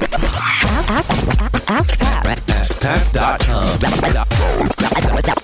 Ask, Pat. AskPat.com.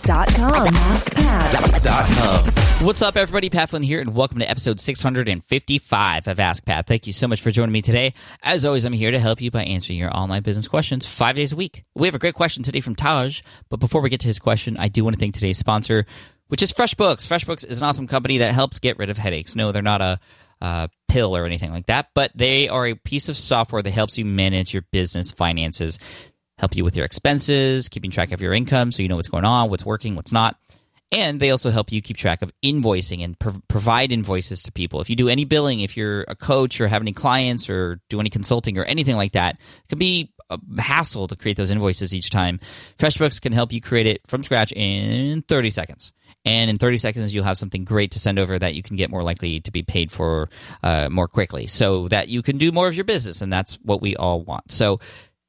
Dot com. AskPat. What's up, everybody? Pat Flynn here, and welcome to episode 655 of Ask Pat. Thank you so much for joining me today. As always, I'm here to help you by answering your online business questions five days a week. We have a great question today from Taj, but before we get to his question, I do want to thank today's sponsor, which is FreshBooks. FreshBooks is an awesome company that helps get rid of headaches. No, they're not a uh, pill or anything like that, but they are a piece of software that helps you manage your business finances, help you with your expenses, keeping track of your income so you know what's going on, what's working, what's not. And they also help you keep track of invoicing and pro- provide invoices to people. If you do any billing, if you're a coach or have any clients or do any consulting or anything like that, it can be a hassle to create those invoices each time. FreshBooks can help you create it from scratch in 30 seconds. And in 30 seconds, you'll have something great to send over that you can get more likely to be paid for uh, more quickly so that you can do more of your business. And that's what we all want. So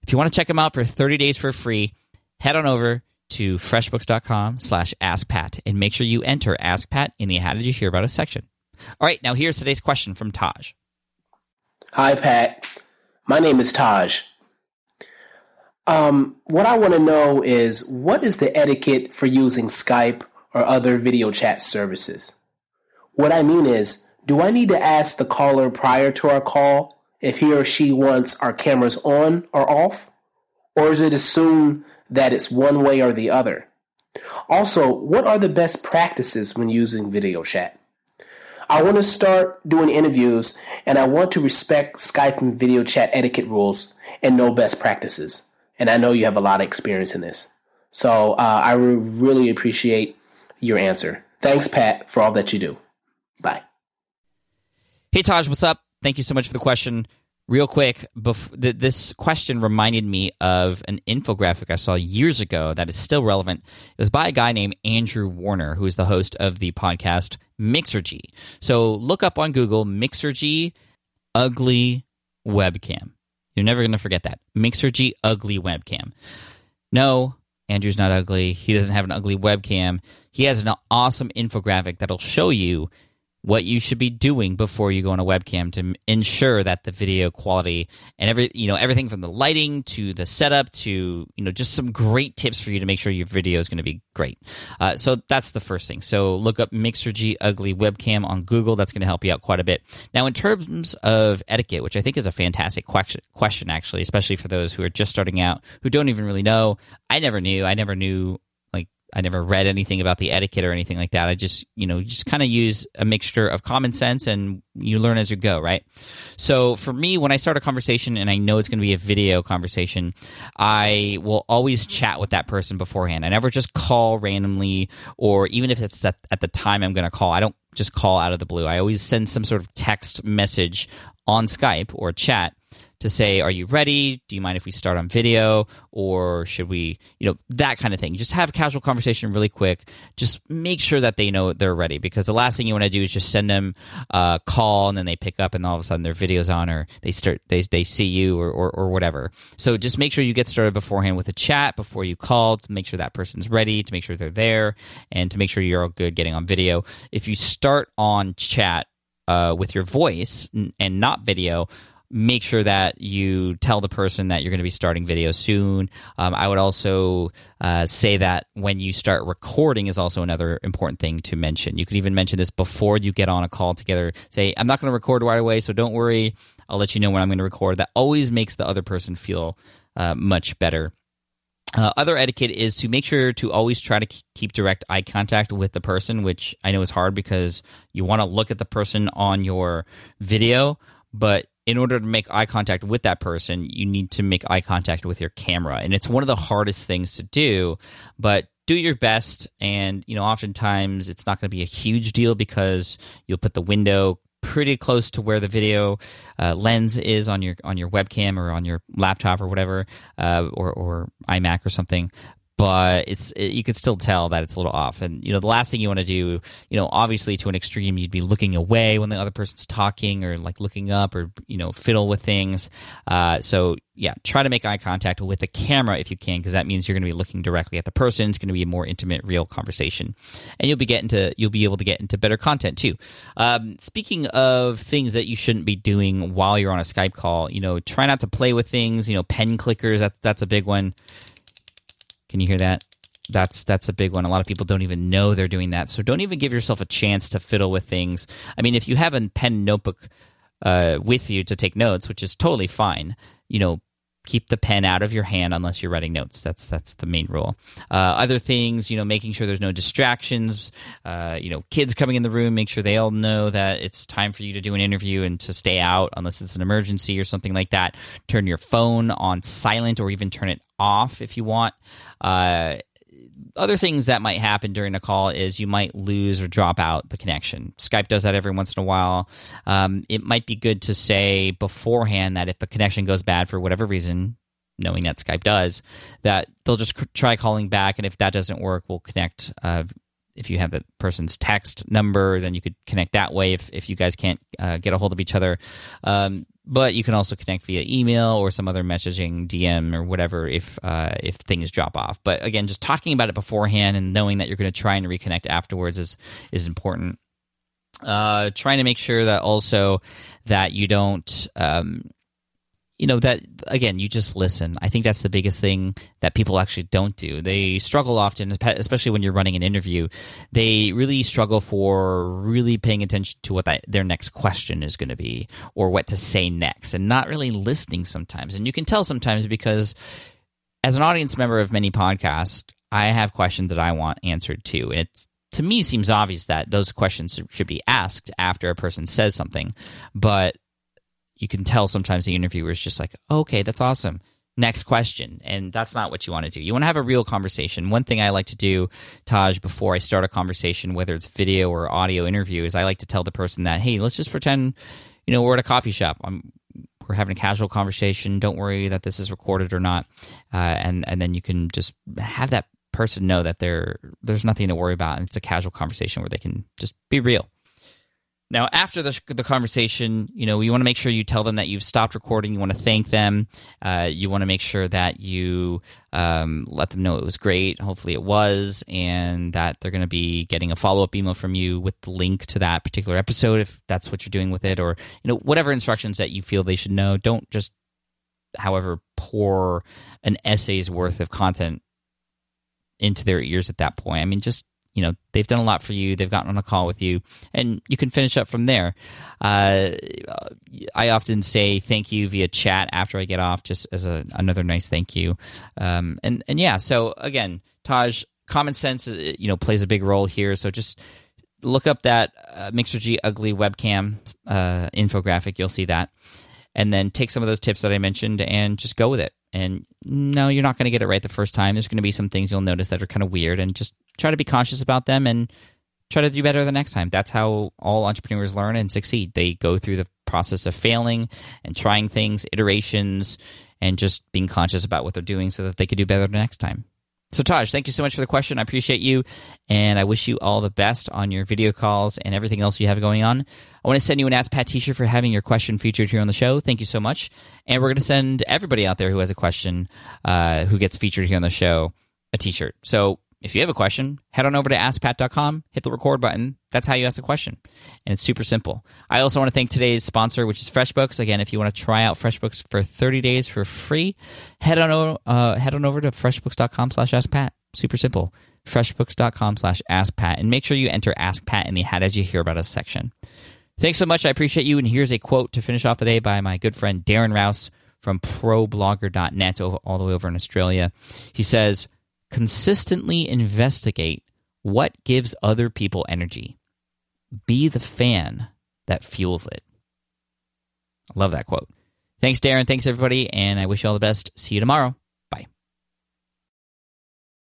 if you want to check them out for 30 days for free, head on over to freshbooks.com slash askpat and make sure you enter askpat in the how did you hear about us section. All right, now here's today's question from Taj. Hi, Pat. My name is Taj. Um, what I want to know is what is the etiquette for using Skype or other video chat services? What I mean is, do I need to ask the caller prior to our call if he or she wants our cameras on or off? Or is it assumed that it's one way or the other? Also, what are the best practices when using video chat? I want to start doing interviews and I want to respect Skype and video chat etiquette rules and know best practices. And I know you have a lot of experience in this. So uh, I re- really appreciate your answer. Thanks, Pat, for all that you do. Bye. Hey, Taj, what's up? Thank you so much for the question. Real quick, bef- th- this question reminded me of an infographic I saw years ago that is still relevant. It was by a guy named Andrew Warner, who is the host of the podcast Mixergy. So look up on Google Mixergy ugly webcam. You're never going to forget that. Mixergy ugly webcam. No, Andrew's not ugly. He doesn't have an ugly webcam. He has an awesome infographic that'll show you what you should be doing before you go on a webcam to ensure that the video quality and every you know everything from the lighting to the setup to you know just some great tips for you to make sure your video is going to be great. Uh, so that's the first thing. So look up Mixergy ugly webcam on Google. That's going to help you out quite a bit. Now, in terms of etiquette, which I think is a fantastic question, question actually, especially for those who are just starting out who don't even really know. I never knew. I never knew I never read anything about the etiquette or anything like that. I just, you know, just kind of use a mixture of common sense and you learn as you go, right? So for me, when I start a conversation and I know it's going to be a video conversation, I will always chat with that person beforehand. I never just call randomly or even if it's at, at the time I'm going to call, I don't just call out of the blue. I always send some sort of text message on Skype or chat to say, "Are you ready? Do you mind if we start on video, or should we?" You know, that kind of thing. Just have a casual conversation, really quick. Just make sure that they know they're ready, because the last thing you want to do is just send them a call and then they pick up and all of a sudden their video's on, or they start they they see you or or, or whatever. So just make sure you get started beforehand with a chat before you call to make sure that person's ready, to make sure they're there, and to make sure you're all good getting on video. If you start on chat uh, with your voice and not video, make sure that you tell the person that you're going to be starting video soon. Um, I would also uh, say that when you start recording is also another important thing to mention. You could even mention this before you get on a call together. Say, I'm not going to record right away, so don't worry. I'll let you know when I'm going to record. That always makes the other person feel uh, much better. Uh, other etiquette is to make sure to always try to keep direct eye contact with the person, which I know is hard because you want to look at the person on your video, but in order to make eye contact with that person, you need to make eye contact with your camera. And it's one of the hardest things to do, but do your best. And, you know, oftentimes it's not going to be a huge deal because you'll put the window pretty close to where the video uh, lens is on your on your webcam or on your laptop or whatever, uh, or or iMac or something. But it's it, you could still tell that it's a little off. And you know, the last thing you want to do, you know, obviously to an extreme, you'd be looking away when the other person's talking, or like looking up, or you know, fiddle with things. Uh, so yeah, try to make eye contact with the camera if you can, because that means you're going to be looking directly at the person. It's going to be a more intimate, real conversation, and you'll be getting to you'll be able to get into better content too. Um, speaking of things that you shouldn't be doing while you're on a Skype call, you know, try not to play with things. You know, pen clickers that that's a big one can you hear that? That's that's a big one. A lot of people don't even know they're doing that. So don't even give yourself a chance to fiddle with things. I mean, if you have a pen notebook uh, with you to take notes, which is totally fine, you know, keep the pen out of your hand unless you're writing notes. That's that's the main rule. Uh, other things, you know, making sure there's no distractions. Uh, you know, kids coming in the room, make sure they all know that it's time for you to do an interview and to stay out unless it's an emergency or something like that. Turn your phone on silent or even turn it off if you want. Uh, other things that might happen during a call is you might lose or drop out the connection. Skype does that every once in a while. Um, it might be good to say beforehand that if the connection goes bad for whatever reason, knowing that Skype does, that they'll just try calling back, and if that doesn't work, we'll connect. Uh, if you have the person's text number, then you could connect that way. If if you guys can't uh, get a hold of each other, um, but you can also connect via email or some other messaging DM or whatever if uh, if things drop off. But again, just talking about it beforehand and knowing that you're going to try and reconnect afterwards is is important. Uh, trying to make sure that also that you don't um, you know that again you just listen. I think that's the biggest thing that people actually don't do. They struggle often especially when you're running an interview. They really struggle for really paying attention to what that, their next question is going to be or what to say next and not really listening sometimes. And you can tell sometimes because as an audience member of many podcasts i have questions that i want answered too. And it's to me seems obvious that those questions should be asked after a person says something but you can tell sometimes the interviewer is just like, okay, that's awesome. Next question. And that's not what you want to do. You want to have a real conversation. One thing I like to do, Taj, before I start a conversation, whether it's video or audio interview, is I like to tell the person that, hey, let's just pretend, you know, we're at a coffee shop. I'm, we're having a casual conversation. Don't worry that this is recorded or not. Uh, and, and then you can just have that person know that there there's nothing to worry about and it's a casual conversation where they can just be real now, after the, the conversation, you know, you want to make sure you tell them that you've stopped recording. You want to thank them. Uh, you want to make sure that you um, let them know it was great. Hopefully, it was, and that they're going to be getting a follow up email from you with the link to that particular episode if that's what you're doing with it, or you know, whatever instructions that you feel they should know. Don't just, however, pour an essay's worth of content into their ears at that point. I mean, just you know they've done a lot for you they've gotten on a call with you and you can finish up from there. Uh, i often say thank you via chat after i get off just as a, another nice thank you. Um, and and yeah so again taj common sense uh, you know plays a big role here. So just look up that uh, mixergy ugly webcam uh, infographic. You'll see that and then take some of those tips that i mentioned and just go with it and no, you're not going to get it right the first time. There's going to be some things you'll notice that are kind of weird, and just try to be conscious about them and try to do better the next time. That's how all entrepreneurs learn and succeed. They go through the process of failing and trying things, iterations, and just being conscious about what they're doing so that they could do better the next time. So, Taj, thank you so much for the question. I appreciate you, and I wish you all the best on your video calls and everything else you have going on. I want to send you an Ask Pat t shirt for having your question featured here on the show. Thank you so much. And we're going to send everybody out there who has a question uh, who gets featured here on the show a t shirt. So, if you have a question, head on over to askpat.com, hit the record button. That's how you ask a question. And it's super simple. I also want to thank today's sponsor, which is FreshBooks. Again, if you want to try out FreshBooks for 30 days for free, head on, over, uh, head on over to freshbooks.com slash askpat. Super simple. Freshbooks.com slash askpat. And make sure you enter Ask Pat in the How Did You Hear About Us section. Thanks so much. I appreciate you. And here's a quote to finish off the day by my good friend Darren Rowse from problogger.net all the way over in Australia. He says, consistently investigate what gives other people energy. Be the fan that fuels it. I love that quote. Thanks, Darren. Thanks, everybody. And I wish you all the best. See you tomorrow.